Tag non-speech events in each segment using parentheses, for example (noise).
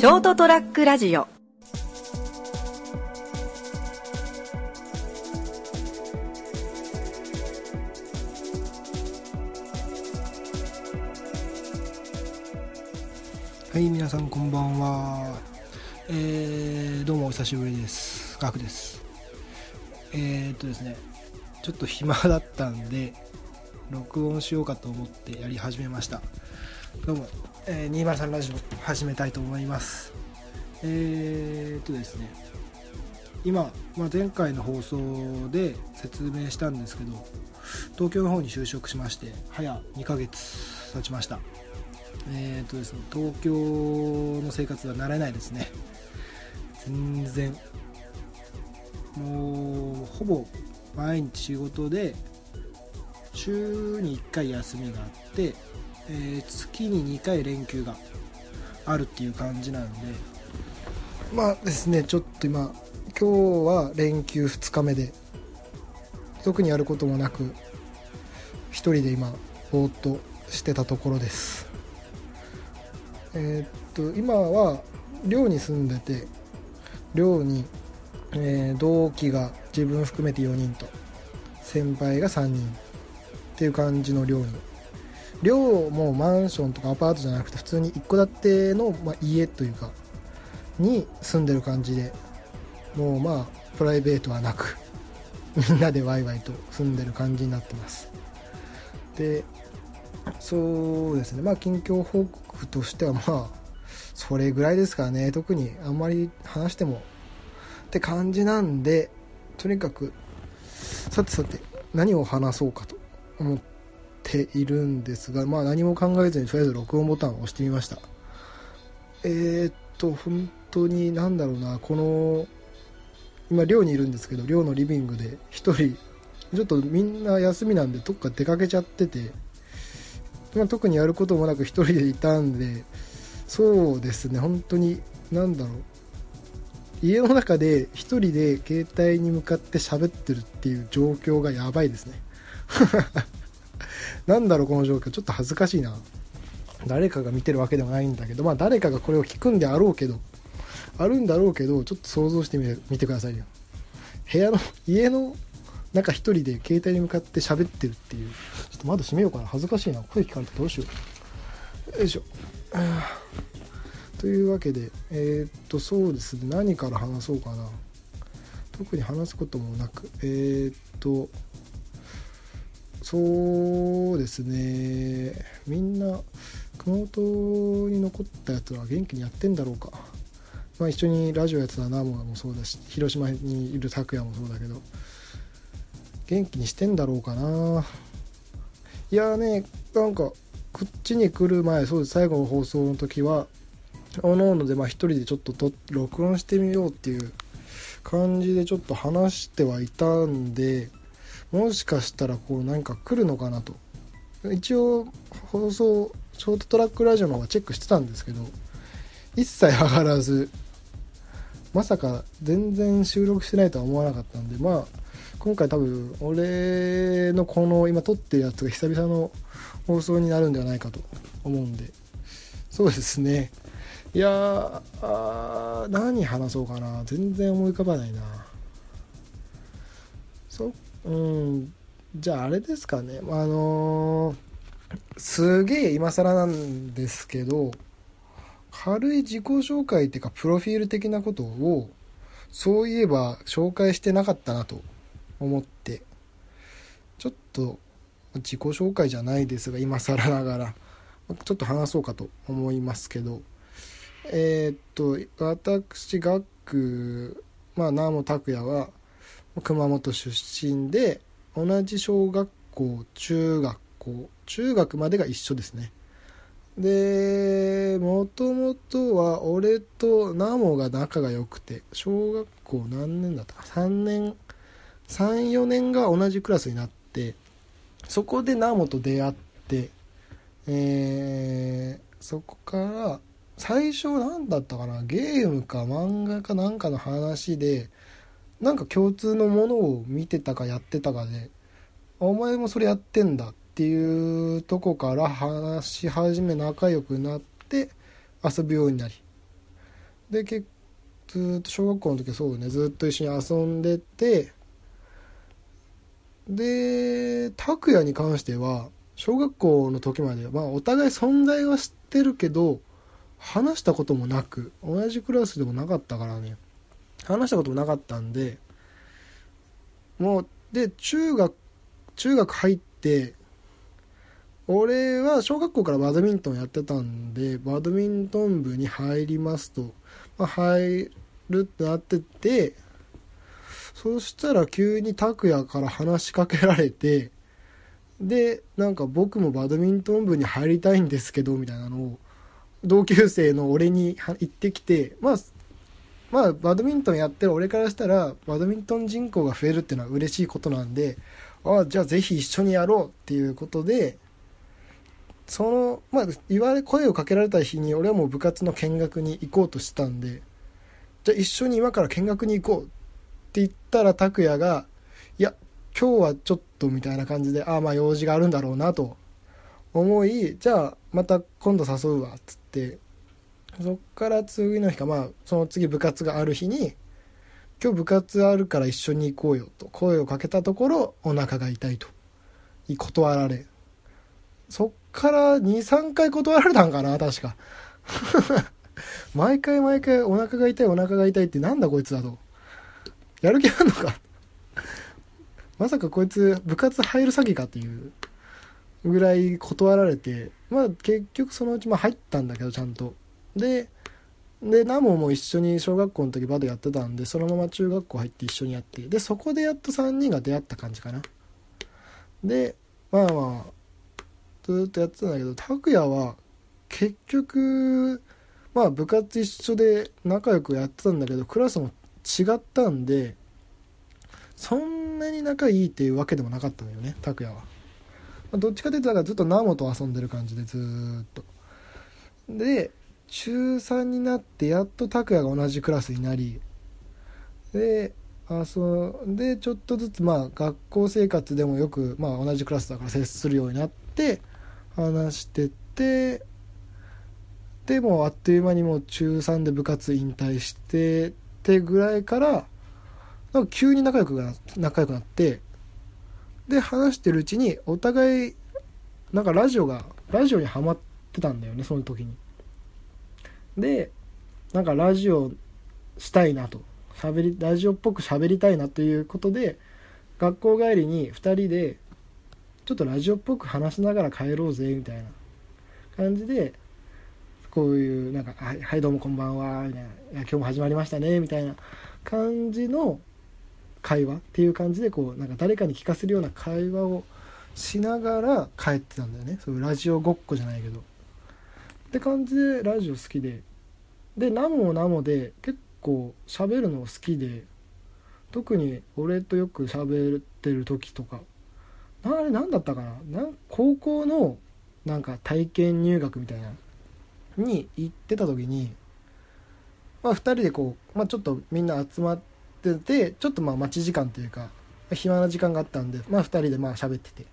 ショートトラックラジオ。はい皆さんこんばんは。えー、どうもお久しぶりです。ガクです。えー、っとですねちょっと暇だったんで録音しようかと思ってやり始めました。どうも、えー、203ラジオ始めたいと思います。えー、っとですね。今、まあ、前回の放送で説明したんですけど東京の方に就職しまして早2ヶ月経ちました。えーとですね、東京の生活は慣れないですね。全然。もうほぼ毎日仕事で週に1回休みがあって、えー、月に2回連休があるっていう感じなんで。まあですねちょっと今今日は連休2日目で特にやることもなく1人で今ぼーっとしてたところです。えー、っと今は寮に住んでて寮に、えー、同期が自分含めて4人と先輩が3人っていう感じの寮に寮もマンションとかアパートじゃなくて普通に一戸建ての、まあ、家というかに住んでる感じでもうまあプライベートはなく (laughs) みんなでワイワイと住んでる感じになってます。でそうですね。まあ近況報告としてはまあそれぐらいですからね。特にあんまり話してもって感じなんでとにかくさてさて何を話そうかと思っているんですがまあ何も考えずにとりあえず録音ボタンを押してみました。えー、っと本当に何だろうなこの今寮にいるんですけど寮のリビングで1人ちょっとみんな休みなんでどっか出かけちゃっててまあ、特にやることもなく1人でいたんでそうですね本当に何だろう。家の中で1人で携帯に向かって喋ってるっていう状況がやばいですね。(laughs) なんだろうこの状況ちょっと恥ずかしいな誰かが見てるわけでもないんだけどまあ誰かがこれを聞くんであろうけどあるんだろうけどちょっと想像してみてくださいよ部屋の家の中一人で携帯に向かって喋ってるっていう。ちょっと窓閉めようかな。恥ずかしいな。声聞かれてどうしよう。よいしょ。というわけで、えー、っと、そうですね。何から話そうかな。特に話すこともなく、えー、っと、そうですね。みんな、熊本に残ったやつは元気にやってんだろうか。まあ一緒にラジオやってたナモもそうだし、広島にいる拓也もそうだけど、元気にしてんだろうかないやねなんかこっちに来る前そうです最後の放送の時はおのおのでまあ一人でちょっとと録音してみようっていう感じでちょっと話してはいたんでもしかしたらこう何か来るのかなと。一応放送ショートトラックラジオの方はチェックしてたんですけど一切上がらずまさか全然収録してないとは思わなかったんでまあ今回多分俺のこの今撮ってるやつが久々の放送になるんではないかと思うんで。そうですね。いやあ何話そうかな。全然思い浮かばないな。そっうん。じゃああれですかね。あのー、すげえ今更なんですけど軽い自己紹介っていうかプロフィール的なことをそういえば紹介してなかったなと思ってちょっと自己紹介じゃないですが今更ながらちょっと話そうかと思いますけどえー、っと私学まあ南モ拓也は熊本出身で同じ小学校中学校中学までが一緒ですね。でもともとは俺とナモが仲が良くて小学校何年だったか3年34年が同じクラスになってそこでナモと出会ってえー、そこから最初何だったかな？ゲームか漫画かなんかの話でなんか共通のものを見てたかやってたかでお前もそれやってんだっていうとこから話し始め仲良くなって遊ぶようになり。でずっと小学校の時はそうね。ずっと一緒に遊んでてで拓哉に関しては小学校の時までまあお互い存在は知ってるけど話したこともなく同じクラスでもなかったからね。話したこともなかったんでもうで中学中学入って俺は小学校からバドミントンやってたんでバドミントン部に入りますと、まあ、入るってなっててそしたら急に拓哉から話しかけられてでなんか僕もバドミントン部に入りたいんですけどみたいなのを同級生の俺に言ってきてまあまあバドミントンやってる俺からしたらバドミントン人口が増えるっていうのは嬉しいことなんでああじゃあぜひ一緒にやろうっていうことでそのまあ言われ声をかけられた日に俺はもう部活の見学に行こうとしたんでじゃあ一緒に今から見学に行こうって言ったら拓哉がいや今日はちょっとみたいな感じでああまあ用事があるんだろうなと思いじゃあまた今度誘うわっつってそっから次の日かまあその次部活がある日に今日部活あるから一緒に行こうよと声をかけたところお腹が痛いと。断られ。そっから23回断られたんかな確か。(laughs) 毎回毎回お腹が痛いお腹が痛いってなんだこいつだと。やる気あんのか。まさかこいつ部活入る詐欺かっていうぐらい断られてまあ結局そのうちまあ入ったんだけどちゃんと。ででナモも一緒に小学校の時バドやってたんでそのまま中学校入って一緒にやってでそこでやっと3人が出会った感じかな。でまあまあずっとやってたんだけど拓哉は結局まあ部活一緒で仲良くやってたんだけどクラスも違ったんでそんなに仲いいっていうわけでもなかったのよね拓哉は、まあ、どっちかというとだからずっとナモと遊んでる感じでずっと。で中3になってやっと拓哉が同じクラスになりであそうでちょっとずつまあ学校生活でもよく、まあ、同じクラスだから接するようになって話しててでもあっという間にもう中3で部活引退してってぐらいからなんか急に仲良くな仲良くなってで話してるうちにお互いなんかラジオがラジオにはまってたんだよねその時に。でなんかラジオしたいなと。喋りラジオっぽく喋りたいなということで学校帰りに2人でちょっとラジオっぽく話しながら帰ろうぜみたいな感じでこういうなんか「はいはいどうもこんばんは」みたいな「今日も始まりましたね」みたいな感じの会話っていう感じでこうなんか誰かに聞かせるような会話をしながら帰ってたんだよね。そうラジオごっこじゃないけど。って感じでラジオ好きででナモもナモで結構喋るの好きで特に俺とよく喋ってる時とかあれ何だったかな？な高校のなんか体験入学みたいなに行ってた時に、まあ、2人でこう、まあ、ちょっとみんな集まっててちょっとまあ待ち時間というか暇な時間があったんで、まあ、2人でまあ喋ってて。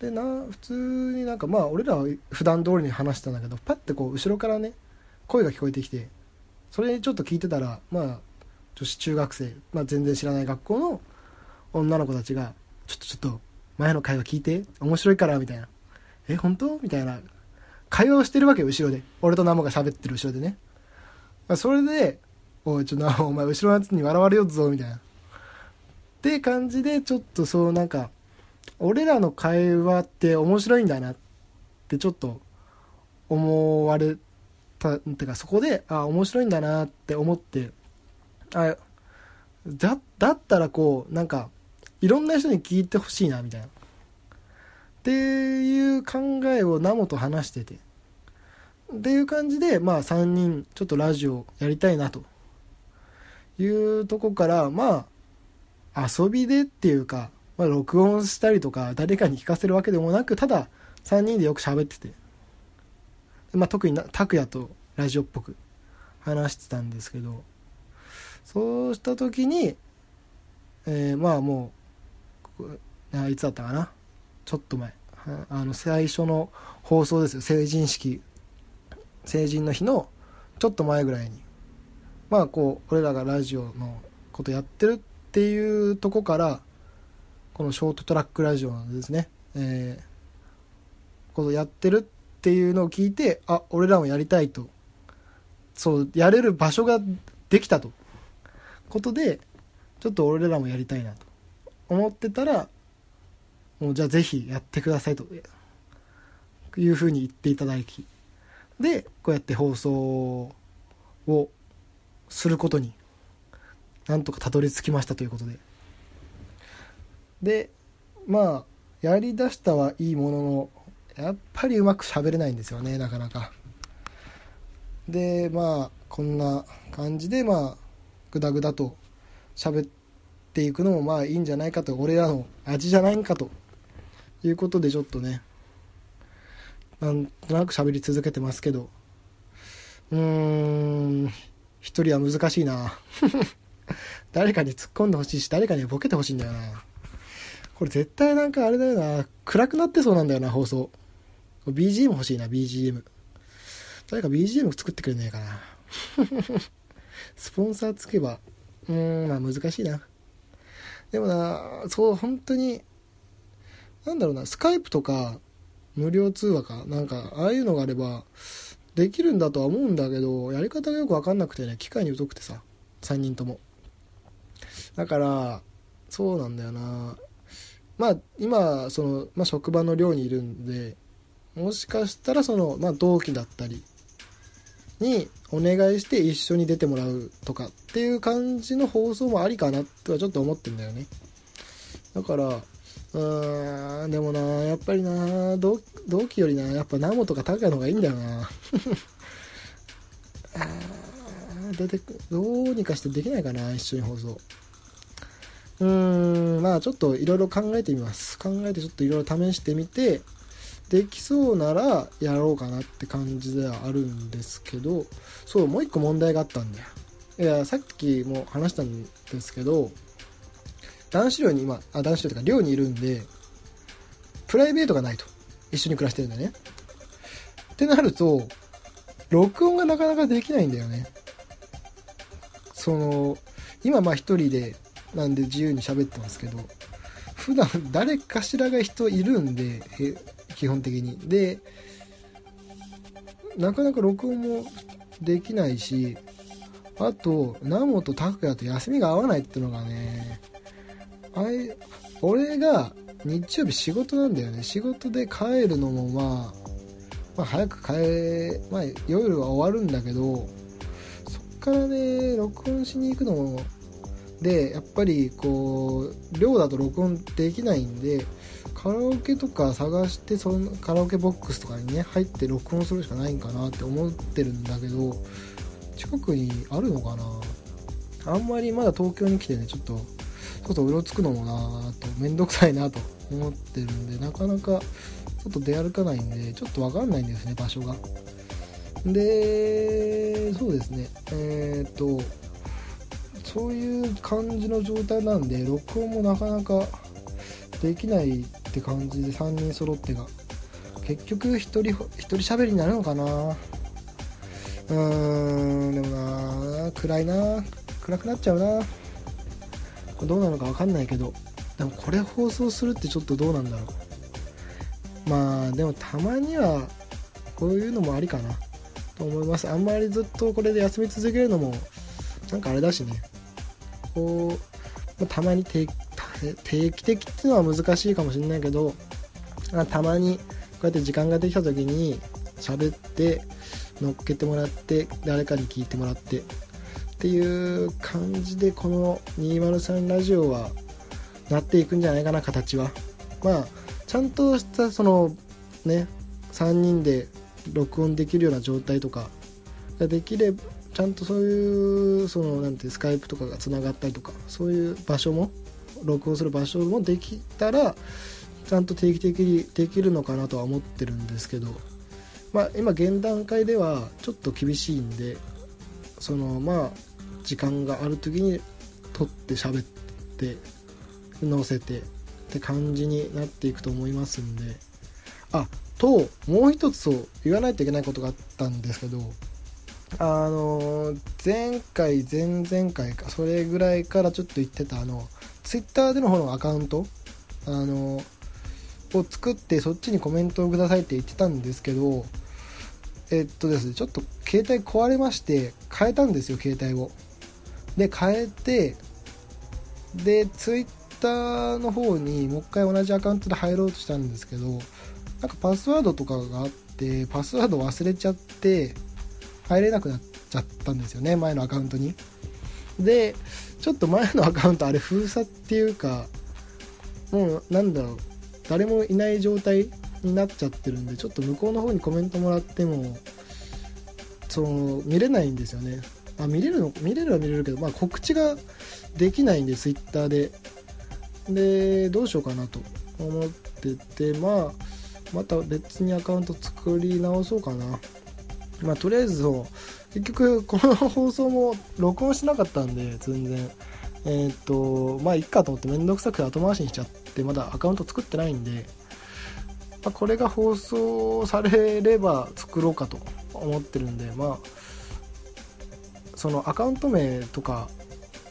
でな普通になんかまあ俺らは普段通りに話してたんだけどパッてこう後ろからね声が聞こえてきてそれちょっと聞いてたらまあ女子中学生、まあ、全然知らない学校の女の子たちが「ちょっとちょっと前の会話聞いて面白いから」みたいな「え本当?」みたいな。会話をしてるわけよ後ろで。俺とナモが喋ってる後ろでね、まあ、それで「おいちょっとお前後ろのやつに笑われようぞ」みたいな。って感じでちょっとそうなんか俺らの会話って面白いんだなってちょっと思われたてかそこであ面白いんだなって思ってあだだったらこうなんかいろんな人に聞いてほしいなみたいな。っていう考えをナモと話してて。っていう感じでまあ3人ちょっとラジオやりたいなと。いうとこからまあ遊びでっていうかまあ、録音したりとか誰かに聞かせるわけでもなくただ3人でよく喋ってて、まあ、特に拓哉とラジオっぽく話してたんですけど。そうした時に、えー、まあもうあいつだったかな？ちょっと前。あの最初の放送ですよ。成人式。成人の日のちょっと前ぐらいに。まあこう俺らがラジオのことやってるっていうとこからこのショートトラックラジオなんですね、えー、ことやってるっていうのを聞いてあ俺らもやりたいと。そうやれる場所ができたと。ことでちょっと俺らもやりたいなと。思ってたらもうじゃあぜひやってくださいと。いうふうに言っていただき。でこうやって放送をすることになんとかたどり着きましたということで。でまあやりだしたはいいもののやっぱりうまく喋れないんですよねなかなか。でまあこんな感じでまあグダグダと喋っていくのもまあいいんじゃないかと俺らの味じゃないんかということでちょっとねなんとなく喋り続けてますけど。うーん一人は難しいな。(laughs) 誰かに突っ込んでほしいし誰かにボケてほしいんだよな。これ絶対なんかあれだよな。暗くなってそうなんだよな放送。BGM 欲しいな BGM 誰か BGM 作ってくれねえかな。(laughs) スポンサーつけばうーんまあ難しいな。でもなそう本当になんだろうなスカイプとか無料通話かなんかああいうのがあればできるんだとは思うんだけどやり方がよく分かんなくてね機械に疎くてさ3人とも。だからそうなんだよな。まあ今その、まあ、職場の寮にいるんでもしかしたらその、まあ、同期だったりにお願いして一緒に出てもらうとかっていう感じの放送もありかなとはちょっと思ってんだよね。だからうーんでもなやっぱりな同期よりなやっぱナモとかタカの方がいいんだよな。(laughs) あ出てどうにかしてできないかな一緒に放送。うんまあちょっといろいろ考えてみます。考えてちょっといろいろ試してみてできそうならやろうかなって感じではあるんですけどそうもう一個問題があったんだよ。いやさっきも話したんですけど男子寮に今あ男子寮とか寮にいるんでプライベートがないと。一緒に暮らしてるんだね。ってなると録音がなかなかできないんだよね。その今まあ一人でなんで自由に喋ってますけど普段誰かしらが人いるんで基本的に。でなかなか録音もできないしあと南本拓也と休みが合わないってのがねあれ俺が日曜日仕事なんだよね。仕事で帰るのもまあ、まあ、早く帰まあ夜は終わるんだけどそっからね録音しに行くのもでやっぱりこう量だと録音できないんでカラオケとか探してそのカラオケボックスとかにね入って録音するしかないんかなって思ってるんだけど近くにあるのかな？あんまりまだ東京に来てねちょっとちょっとうろつくのもなぁと面倒くさいなと思ってるんでなかなかちょっと出歩かないんでちょっとわかんないんですね場所が。でそうですね。えー、っとそういう感じの状態なんで録音もなかなかできないって感じで3人揃ってが。結局1人1人喋りになるのかな。うーんでもな暗いな。暗くなっちゃうな。これどうなのか分かんないけど。でもこれ放送するってちょっとどうなんだろう。まあでもたまにはこういうのもありかな。と思います。あんまりずっとこれで休み続けるのもなんかあれだしね。こう、まあ、たまに定定期的っていうのは難しいかもしれないけどたまにこうやって時間ができた時に喋って乗っけてもらって誰かに聞いてもらってっていう感じでこの203ラジオはなっていくんじゃないかな形は。まあちゃんとしたそのね3人で録音できるような状態とかができればちゃんとそういうそのなんてスカイプとかがつながったりとかそういう場所も録音する場所もできたらちゃんと定期的にできるのかなとは思ってるんですけどまあ今現段階ではちょっと厳しいんでそのまあ時間がある時に撮って喋って載せてって感じになっていくと思いますんで。あともう一つそう言わないといけないことがあったんですけどあの前回前々回かそれぐらいからちょっと言ってたあのツイッターでの方のアカウントあのを作ってそっちにコメントをくださいって言ってたんですけどえっとですねちょっと携帯壊れまして変えたんですよ携帯を。で変えてでツイッターの方にもう一回同じアカウントで入ろうとしたんですけどなんかパスワードとかがあってパスワード忘れちゃって入れなくなっちゃったんですよね前のアカウントに。でちょっと前のアカウントあれ封鎖っていうかもうなんだろう誰もいない状態になっちゃってるんでちょっと向こうの方にコメントもらってもその見れないんですよね。あ見れるの見れるは見れるけど、まあ、告知ができないんで Twitter で。でどうしようかなと思っててまあまた別にアカウント作り直そうかな。まあとりあえずそう。結局この放送も録音しなかったんで全然。えー、っとまあいっかと思ってめんどくさくて後回しにしちゃってまだアカウント作ってないんで、まあ、これが放送されれば作ろうかと思ってるんでまあそのアカウント名とか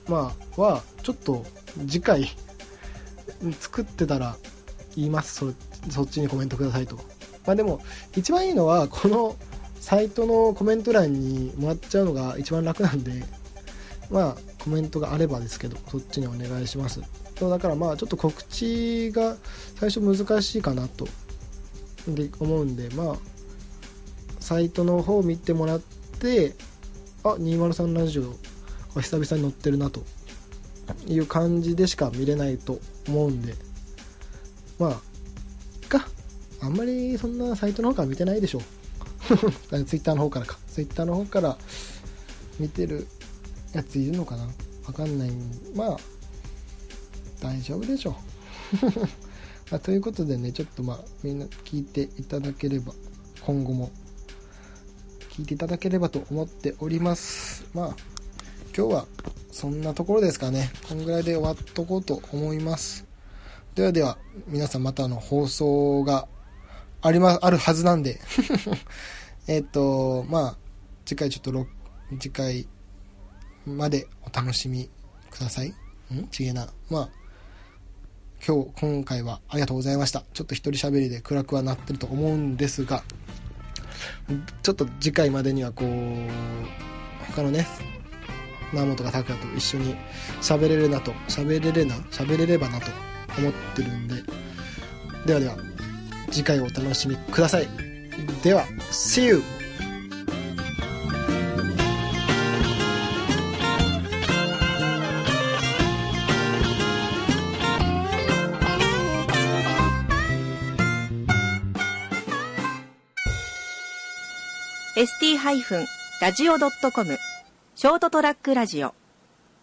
まあはちょっと次回作ってたら言います。そそっちにコメントくださいと。まあでも一番いいのはこのサイトのコメント欄にもらっちゃうのが一番楽なんでまあコメントがあればですけどそっちにお願いします。そうだからまあちょっと告知が最初難しいかなと。で思うんでまあサイトの方を見てもらってあ203ラジオ久々に載ってるなと。いう感じでしか見れないと思うんで。まあいか。あんまりそんなサイトの方から見てないでしょう。(laughs) ツイッターの方からか。ツイッターの方から見てるやついるのかな。わかんない。まあ大丈夫でしょう。(laughs) あということでねちょっとまあみんな聞いていただければ今後も聞いていただければと思っております。まあ今日はそんなところですかね。こんぐらいで終わっとこうと思います。ではでは皆さんまたの放送がありまあるはずなんで (laughs) えっとまあ次回ちょっと次回までお楽しみください。ん？ちげえな。まあ、今日、今回はありがとうございました。ちょっと一人喋りで暗くはなってると思うんですが、ちょっと次回までにはこう、他のね、ナモとかタクヤと一緒に喋れるなと、喋れれな、喋れればなと思ってるんで、ではでは、次回お楽しみください。では、See you! ST-radio.com ショートトラックラジオ